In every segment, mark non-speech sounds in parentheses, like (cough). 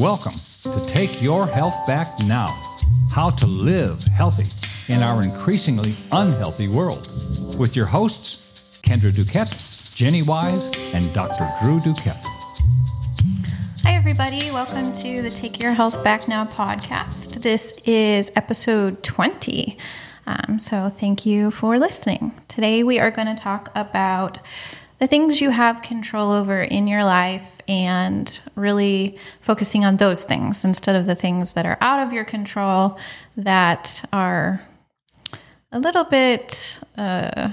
Welcome to Take Your Health Back Now How to Live Healthy in Our Increasingly Unhealthy World with your hosts, Kendra Duquette, Jenny Wise, and Dr. Drew Duquette. Hi, everybody. Welcome to the Take Your Health Back Now podcast. This is episode 20. Um, so, thank you for listening. Today, we are going to talk about the things you have control over in your life and really focusing on those things instead of the things that are out of your control that are a little bit uh,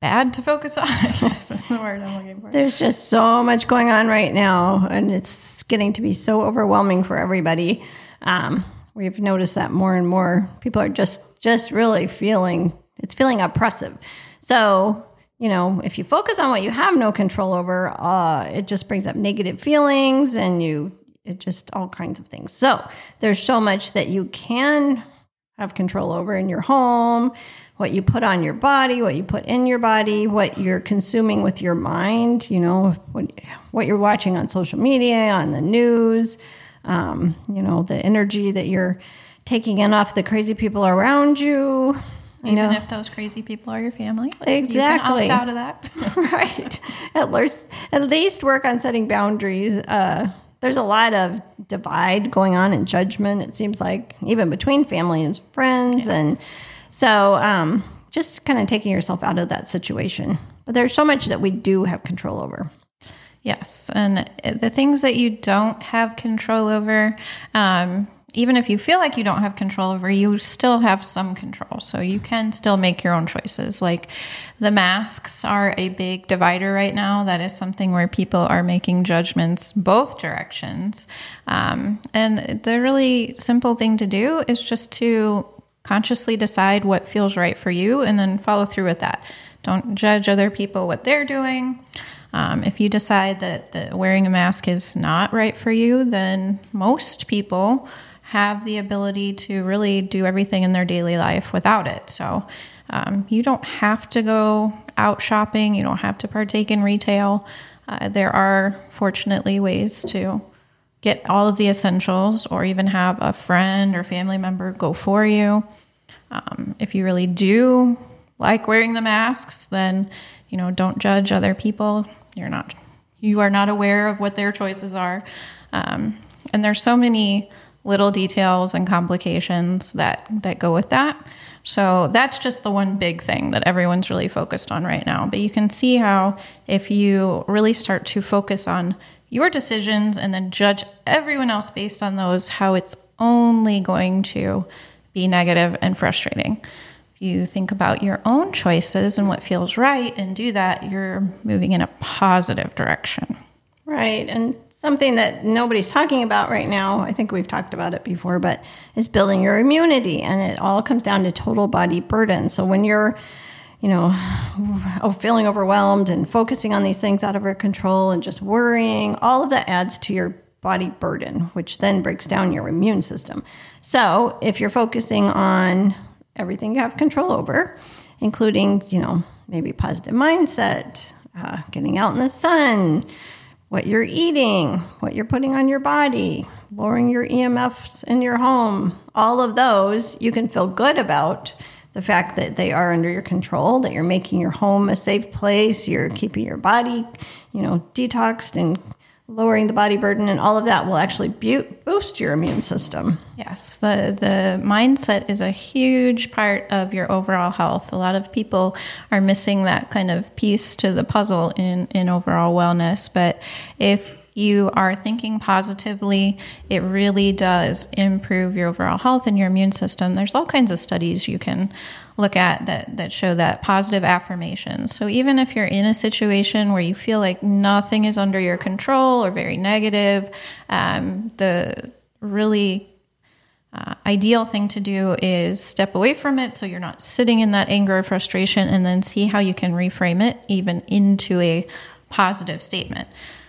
bad to focus on. (laughs) I guess that's the word I'm looking for. There's just so much going on right now, and it's getting to be so overwhelming for everybody. Um, we've noticed that more and more people are just just really feeling it's feeling oppressive. So you know, if you focus on what you have no control over, uh, it just brings up negative feelings and you, it just all kinds of things. So there's so much that you can have control over in your home, what you put on your body, what you put in your body, what you're consuming with your mind, you know, what, what you're watching on social media, on the news, um, you know, the energy that you're taking in off the crazy people around you, even know? if those crazy people are your family. Exactly. You out of that. (laughs) right. At least, at least work on setting boundaries. Uh, there's a lot of divide going on in judgment, it seems like, even between family and friends. Yeah. And so um, just kind of taking yourself out of that situation. But there's so much that we do have control over. Yes. And the things that you don't have control over, um, even if you feel like you don't have control over, you still have some control. So you can still make your own choices. Like the masks are a big divider right now. That is something where people are making judgments both directions. Um, and the really simple thing to do is just to consciously decide what feels right for you and then follow through with that. Don't judge other people what they're doing. Um, if you decide that, that wearing a mask is not right for you, then most people have the ability to really do everything in their daily life without it. So um, you don't have to go out shopping, you don't have to partake in retail. Uh, there are fortunately ways to get all of the essentials or even have a friend or family member go for you. Um, if you really do like wearing the masks, then you know don't judge other people. You're not you are not aware of what their choices are, um, and there's so many little details and complications that that go with that. So that's just the one big thing that everyone's really focused on right now. But you can see how if you really start to focus on your decisions and then judge everyone else based on those, how it's only going to be negative and frustrating. If you think about your own choices and what feels right and do that, you're moving in a positive direction. Right. And something that nobody's talking about right now. I think we've talked about it before, but is building your immunity. And it all comes down to total body burden. So when you're, you know, (sighs) feeling overwhelmed and focusing on these things out of your control and just worrying, all of that adds to your body burden, which then breaks down your immune system. So if you're focusing on everything you have control over, including, you know, maybe positive mindset, uh, getting out in the sun, what you're eating, what you're putting on your body, lowering your EMFs in your home, all of those you can feel good about. The fact that they are under your control, that you're making your home a safe place, you're keeping your body, you know, detoxed and lowering the body burden and all of that will actually boost your immune system. Yes, the the mindset is a huge part of your overall health. A lot of people are missing that kind of piece to the puzzle in in overall wellness, but if you are thinking positively, it really does improve your overall health and your immune system. There's all kinds of studies you can look at that that show that positive affirmations. So even if you're in a situation where you feel like nothing is under your control or very negative, um, the really uh, ideal thing to do is step away from it so you're not sitting in that anger or frustration and then see how you can reframe it even into a positive statement.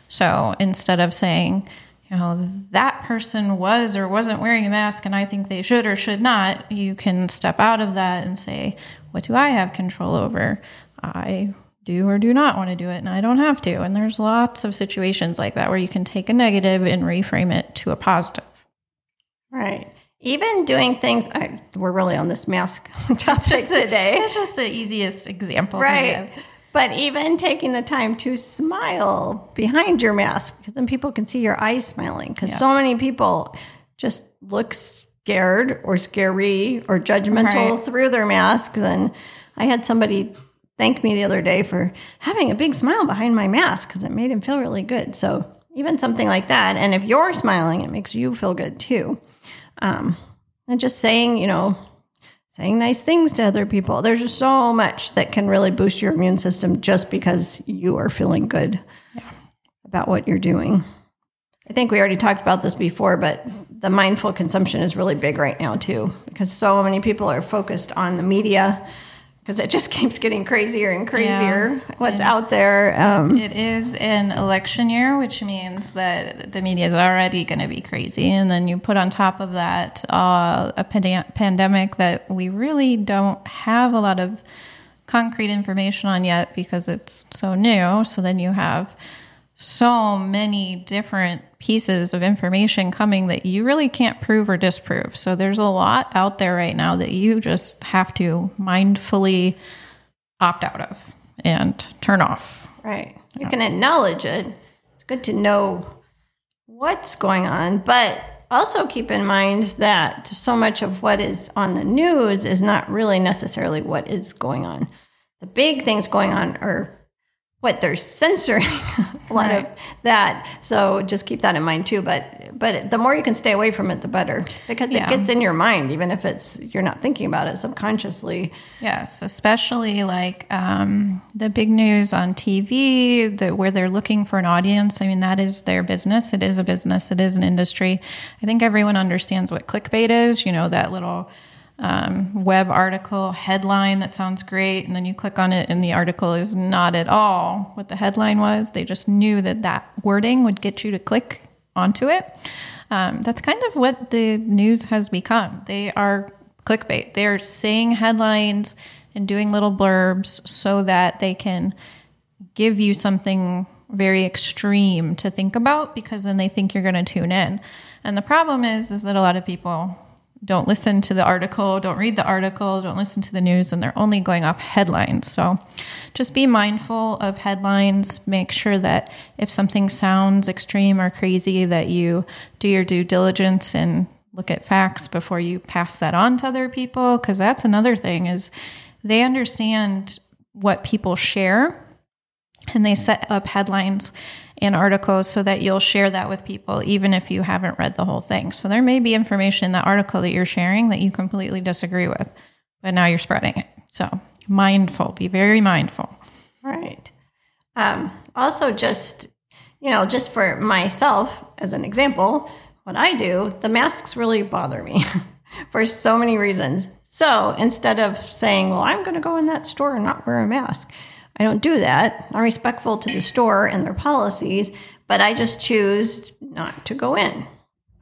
So instead of saying, you know, that person was or wasn't wearing a mask and I think they should or should not, you can step out of that and say, what do I have control over? I do or do not want to do it and I don't have to. And there's lots of situations like that where you can take a negative and reframe it to a positive. Right. Even doing things, I, we're really on this mask (laughs) topic the- today. It's just the easiest example. to Right. But even taking the time to smile behind your mask, because then people can see your eyes smiling. Because so many people just look scared or scary or judgmental Right. through their masks. And I had somebody thank me the other day for having a big smile behind my mask because it made him feel really good. So even something like that. And if you're smiling, it makes you feel good too. Um, and just saying, you know, saying nice things to other people. There's just so much that can really boost your immune system just because you are feeling good about what you're doing. I think we already talked about this before, but the mindful consumption is really big right now too, because so many people are focused on the media because it just (laughs) keeps getting crazier and crazier. What's out there? Um, It is an election year, which means that the media is already going to be crazy. And then you put on top of that uh, a pande- pandemic that we really don't have a lot of concrete information on yet because it's so new. So then you have so many different pieces of information coming that you really can't prove or disprove. So there's a lot out there right now that you just have to mindfully opt out of and turn off. Right. You can acknowledge it. It's good to know what's going on, but also keep in mind that so much of what is on the news is not really necessarily what is going on. The big things going on are what they're (laughs) censoring a lot Right. of that so just keep that in mind too but but the more you can stay away from it the better because Yeah. it gets in your mind even if it's you're not thinking about it subconsciously Yes, especially like um, the big news on TV, the, where they're looking for an audience. I mean, that is their business. It is a business. It is an industry. I think everyone understands what clickbait is. You know, that little um, web article headline that sounds great, and then you click on it, and the article is not at all what the headline was. They just knew that that wording would get you to click onto it. Um, that's kind of what the news has become. They are clickbait. They're saying headlines and doing little blurbs so that they can give you something very extreme to think about because then they think you're going to tune in. And the problem is is that a lot of people don't listen to the article, don't read the article, don't listen to the news and they're only going off headlines. So just be mindful of headlines, make sure that if something sounds extreme or crazy that you do your due diligence and look at facts before you pass that on to other people because that's another thing is they understand what people share and they set up headlines and articles so that you'll share that with people even if you haven't read the whole thing. So there may be information in that article that you're sharing that you completely disagree with, but now you're spreading it. So mindful, be very mindful. Right. Um, also, just, you know, just for myself as an example, what I do, the masks really bother me (laughs) for so many reasons. So instead of saying, well, I'm going to go in that store and not wear a mask, I don't do that. I'm respectful to the store and their policies, but I just choose not to go in.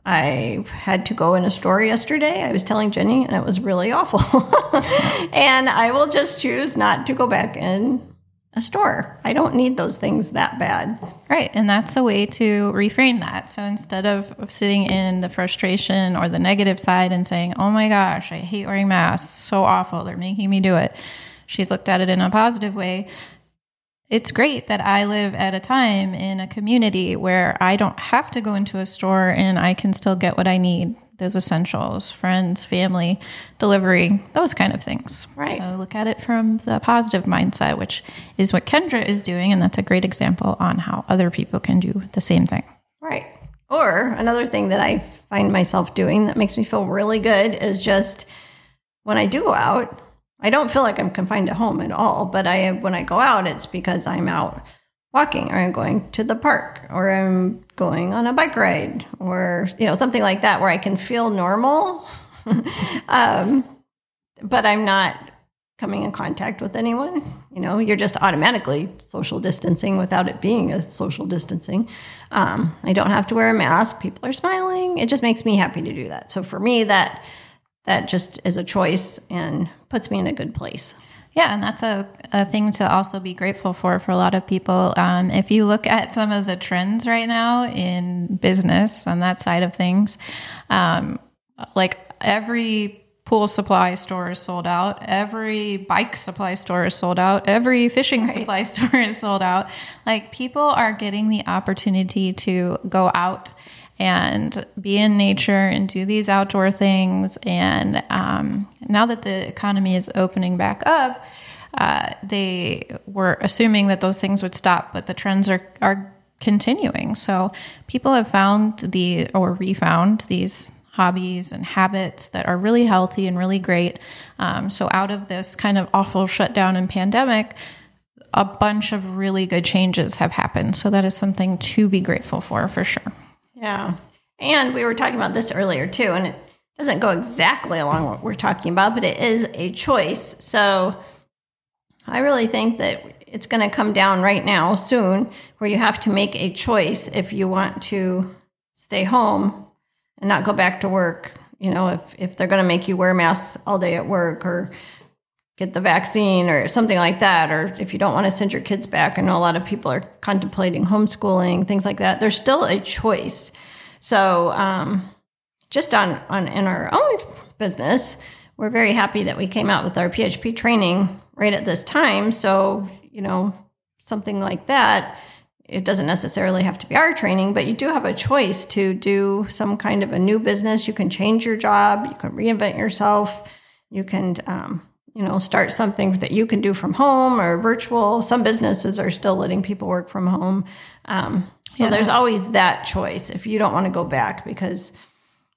I had to go in a store yesterday. I was telling Jenny, and it was really awful. (laughs) and I will just choose not to go back in a store. I don't need those things that bad. Right. And that's a way to reframe that. So instead of sitting in the frustration or the negative side and saying, oh my gosh, I hate wearing masks, so awful, they're making me do it, she's looked at it in a positive way. It's great that I live at a time in a community where I don't have to go into a store and I can still get what I need those essentials, friends, family, delivery, those kind of things. Right. So look at it from the positive mindset, which is what Kendra is doing. And that's a great example on how other people can do the same thing. Right. Or another thing that I find myself doing that makes me feel really good is just when I do go out, I don't feel like I'm confined at home at all, but I when I go out it's because I'm out walking or I'm going to the park or I'm going on a bike ride or you know something like that where I can feel normal. (laughs) um, but I'm not coming in contact with anyone. You know, you're just automatically social distancing without it being a social distancing. Um, I don't have to wear a mask. People are smiling. It just makes me happy to do that. So for me, that that just is a choice and puts me in a good place. Yeah, and that's a, a thing to also be grateful for for a lot of people. Um, if you look at some of the trends right now in business on that side of things, um, like every pool supply store is sold out, every bike supply store is sold out, every fishing right. supply (laughs) store is sold out. Like people are getting the opportunity to go out and be in nature and do these outdoor things. And um, now that the economy is opening back up, uh, they were assuming that those things would stop, but the trends are, are continuing. So people have found the or refound these hobbies and habits that are really healthy and really great. Um, so out of this kind of awful shutdown and pandemic, a bunch of really good changes have happened. So that is something to be grateful for, for sure. Yeah. And we were talking about this earlier too, and it doesn't go exactly along what we're talking about, but it is a choice. So I really think that it's going to come down right now soon where you have to make a choice if you want to stay home and not go back to work. You know, if, if they're going to make you wear masks all day at work or get the vaccine or something like that, or if you don't want to send your kids back. I know a lot of people are contemplating homeschooling, things like that. There's still a choice. So, um, just on, on in our own business, we're very happy that we came out with our PHP training right at this time. So, you know, something like that, it doesn't necessarily have to be our training, but you do have a choice to do some kind of a new business. You can change your job, you can reinvent yourself, you can um, you know start something that you can do from home or virtual some businesses are still letting people work from home um, so yeah, there's always that choice if you don't want to go back because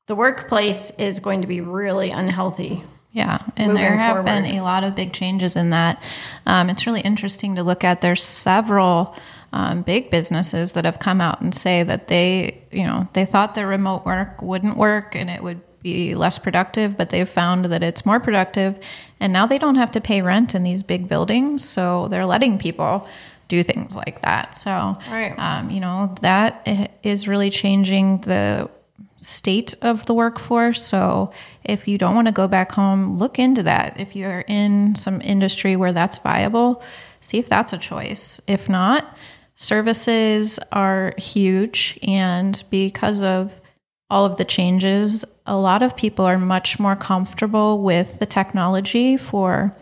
the workplace is going to be really unhealthy yeah, and there have forward. been a lot of big changes in that. Um, it's really interesting to look at. There's several um, big businesses that have come out and say that they, you know, they thought their remote work wouldn't work and it would be less productive, but they've found that it's more productive. And now they don't have to pay rent in these big buildings. So they're letting people do things like that. So, right. um, you know, that is really changing the state of the workforce. So if you don't want to go back home, look into that. If you're in some industry where that's viable, see if that's a choice. If not, services are huge. And because of all of the changes, a lot of people are much more comfortable with the technology for,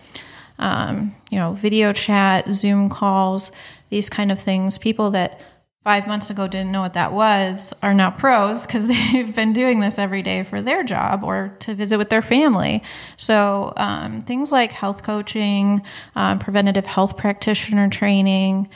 um, you know, video chat, Zoom calls, these kind of things. People that five months ago didn't know what that was are now pros because (laughs) they've been doing this every day for their job or to visit with their family. So um, things like health coaching, um, preventative health practitioner training,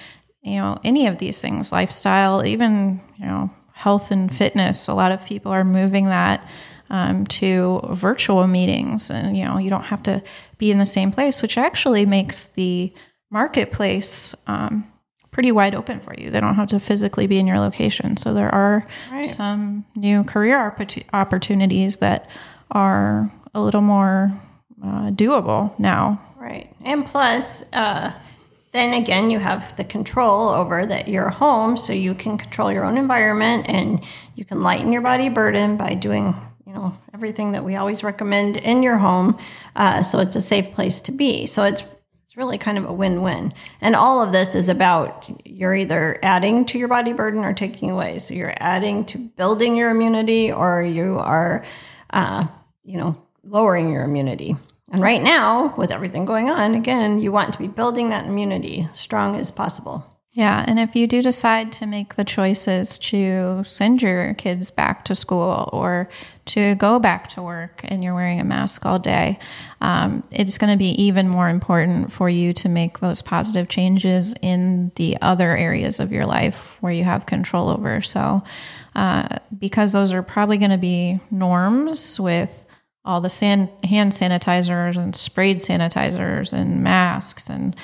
you know, any of these things, lifestyle, even you know health and fitness. A lot of people are moving that um, to virtual meetings, and you know you don't have to be in the same place, which actually makes the marketplace um, pretty wide open for you. They don't have to physically be in your location. So there are right. some new career opportunities that are a little more uh, doable now. Right, and plus. Uh, then again, you have the control over that your home, so you can control your own environment and you can lighten your body burden by doing, you know, everything that we always recommend in your home. Uh, so it's a safe place to be. So it's it's really kind of a win-win. And all of this is about you're either adding to your body burden or taking away. So you're adding to building your immunity, or you are, uh, you know, lowering your immunity. And right now, with everything going on, again, you want to be building that immunity strong as possible. Yeah. And if you do decide to make the choices to send your kids back to school or to go back to work and you're wearing a mask all day, um, it's going to be even more important for you to make those positive changes in the other areas of your life where you have control over. So, uh, because those are probably going to be norms with all the san- hand sanitizers and sprayed sanitizers and masks. And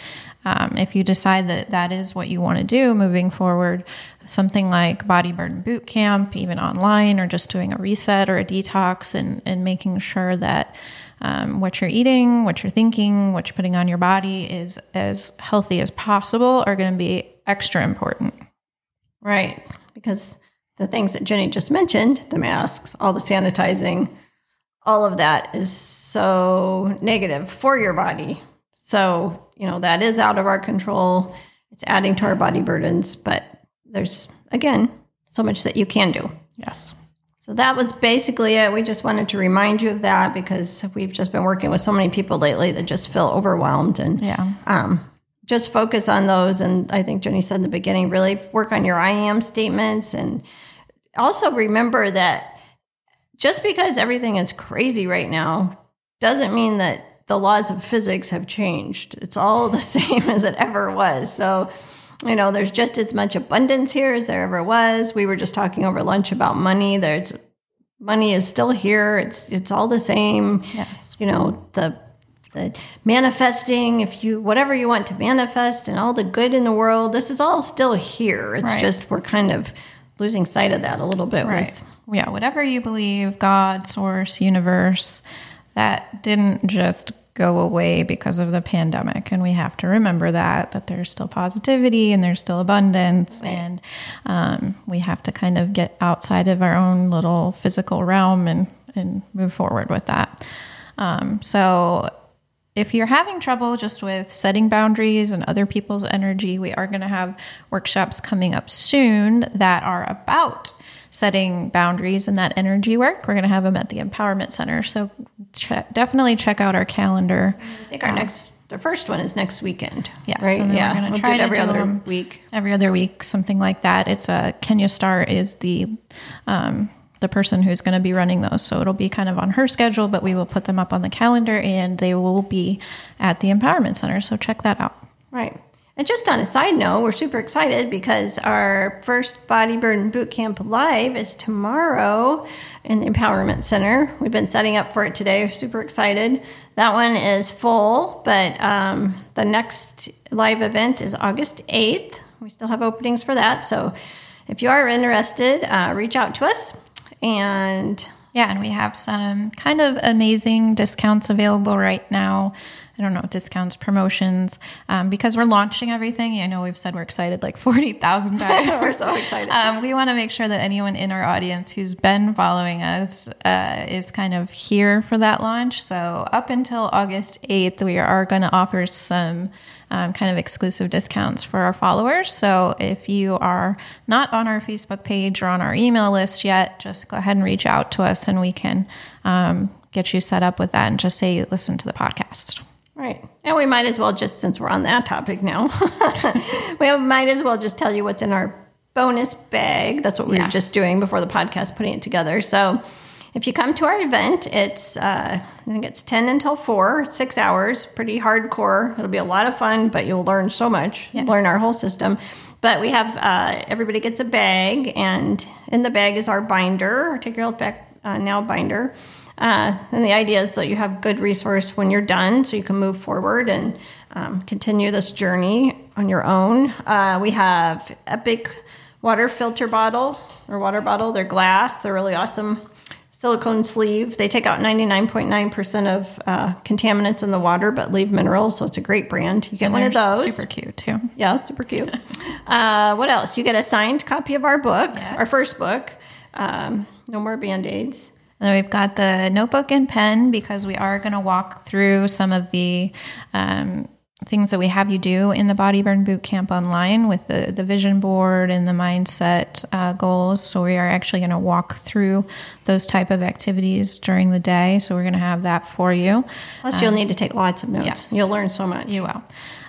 um, if you decide that that is what you want to do moving forward, something like Body Burden Boot Camp, even online, or just doing a reset or a detox and, and making sure that um, what you're eating, what you're thinking, what you're putting on your body is as healthy as possible are going to be extra important. Right. Because the things that Jenny just mentioned the masks, all the sanitizing, all of that is so negative for your body. So, you know, that is out of our control. It's adding to our body burdens, but there's, again, so much that you can do. Yes. So that was basically it. We just wanted to remind you of that because we've just been working with so many people lately that just feel overwhelmed and Yeah. um, just focus on those. And I think Jenny said in the beginning, really work on your I am statements. And also remember that just because everything is crazy right now doesn't mean that the laws of physics have changed. It's all the (laughs) same as it ever was. So, you know, there's just as much abundance here as there ever was. We were just talking over lunch about money. There's money is still here. It's it's all the same Yes. you know the the manifesting if you whatever you want to manifest and all the good in the world this is all still here it's Right. just we're kind of losing sight of that a little bit Right. with Yeah. Whatever you believe, God, source, universe, that didn't just go away because of the pandemic. And we have to remember that, that there's still positivity and there's still abundance. And um, we have to kind of get outside of our own little physical realm and, and move forward with that. Um, so if you're having trouble just with setting boundaries and other people's energy, we are going to have workshops coming up soon that are about setting boundaries and that energy work. We're going to have them at the Empowerment Center. So che- definitely check out our calendar. i think our next the first one is next weekend Yes, right yeah we're going we'll to try do it to every other them week every other week, something like that. It's a Kenya Star is the um, the person who's going to be running those, so it'll be kind of on her schedule, but we will put them up on the calendar, and they will be at the Empowerment Center. So check that out. Right. And just on a side note, we're super excited because our first Body Burden Boot Camp Live is tomorrow in the Empowerment Center. We've been setting up for it today. We're super excited. That one is full, but um, the next live event is August 8th. We still have openings for that. So if you are interested, uh, reach out to us. And Yeah, and we have some kind of amazing discounts available right now. I don't know, discounts, promotions, um, because we're launching everything. I know we've said we're excited like (laughs) 40,000 (laughs) times. we're so excited. Um, we want to make sure that anyone in our audience who's been following us uh, is kind of here for that launch. So, up until August 8th, we are going to offer some um, kind of exclusive discounts for our followers. So, if you are not on our Facebook page or on our email list yet, just go ahead and reach out to us and we can um, get you set up with that and just say, listen to the podcast. Right. And we might as well just, since we're on that topic now, (laughs) we might as well just tell you what's in our bonus bag. That's what we were just doing before the podcast, putting it together. So if you come to our event, it's, uh, I think it's 10 until 4, six hours, pretty hardcore. It'll be a lot of fun, but you'll learn so much, Yes. learn our whole system. But we have, uh, everybody gets a bag, and in the bag is our binder, our Take Your Health Back uh, Now binder. Uh, and the idea is that you have good resource when you're done, so you can move forward and um, continue this journey on your own. Uh, we have a big water filter bottle or water bottle. They're glass. They're really awesome. Silicone sleeve. They take out 99.9% of uh, contaminants in the water, but leave minerals. So it's a great brand. You get one of those. Super cute, too. Yeah, super cute. uh, what else? You get a signed copy of our book, Yes. our first book, um, No More Band Aids. And then we've got the notebook and pen because we are going to walk through some of the um, things that we have you do in the Body Burn Boot Camp online with the, the vision board and the mindset uh, goals. So we are actually going to walk through those type of activities during the day. So we're going to have that for you. Plus, you'll need to take lots of notes. yes. You'll learn so much. You will.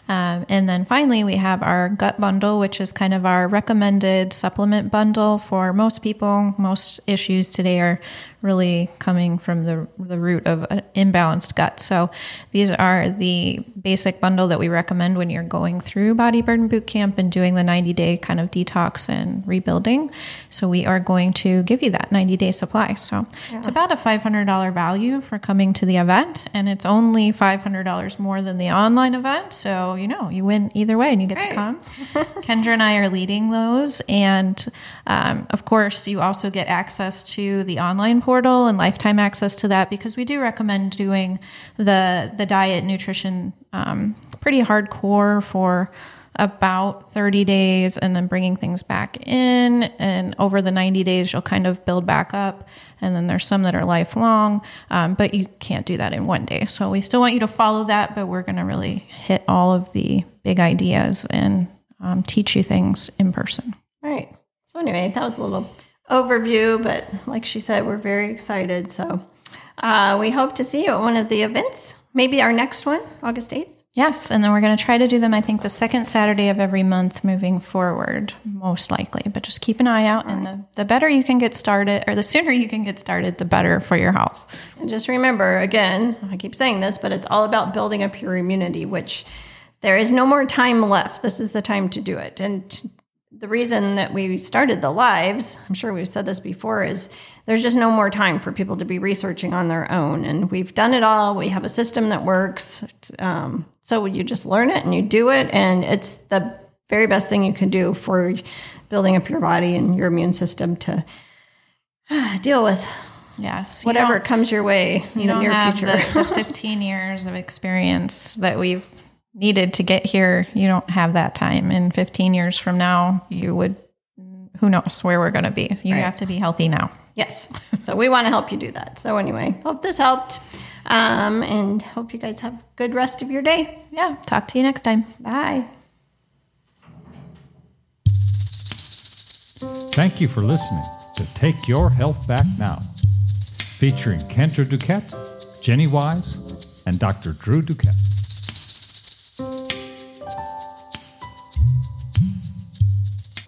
Um, and then finally, we have our gut bundle, which is kind of our recommended supplement bundle for most people. Most issues today are really coming from the, the root of an imbalanced gut. So these are the basic bundle that we recommend when you're going through Body Burden Boot Camp and doing the 90 day kind of detox and rebuilding. So we are going to give you that 90 day supply. So it's about a $500 value for coming to the event, and it's only $500 more than the online event. So, you know, you win either way and you get to come. (laughs) Kendra and I are leading those. And um, of course, you also get access to the online portal and lifetime access to that because we do recommend doing the, the diet nutrition um, pretty hardcore for about 30 days and then bringing things back in. And over the 90 days, you'll kind of build back up. And then there's some that are lifelong, um, but you can't do that in one day. So we still want you to follow that, but we're going to really hit all of the big ideas and um, teach you things in person. Right. So anyway, that was a little overview, but like she said, we're very excited. So uh, we hope to see you at one of the events. Maybe our next one, August 8th. Yes, and then we're going to try to do them, I think, the second Saturday of every month moving forward, most likely. But just keep an eye out, and the, the better you can get started, or the sooner you can get started, the better for your health. And just remember, again, I keep saying this, but it's all about building up your immunity, which there is no more time left. This is the time to do it. And the reason that we started the lives, I'm sure we've said this before, is there's just no more time for people to be researching on their own. And we've done it all. We have a system that works. Um, so you just learn it and you do it. And it's the very best thing you can do for building up your body and your immune system to uh, (sighs) deal with Yes, whatever comes your way in you the don't near future. the, the (laughs) 15 years of experience that we've needed to get here. You don't have that time. In 15 years from now, you would. Who knows where we're going to be? You Right. have to be healthy now. Yes. So we want to help you do that. So anyway, hope this helped. Um, and hope you guys have a good rest of your day. Yeah. Talk to you next time. Bye. Thank you for listening to Take Your Health Back Now, featuring Kendra Duquette, Jenny Wise, and Dr. Drew Duquette.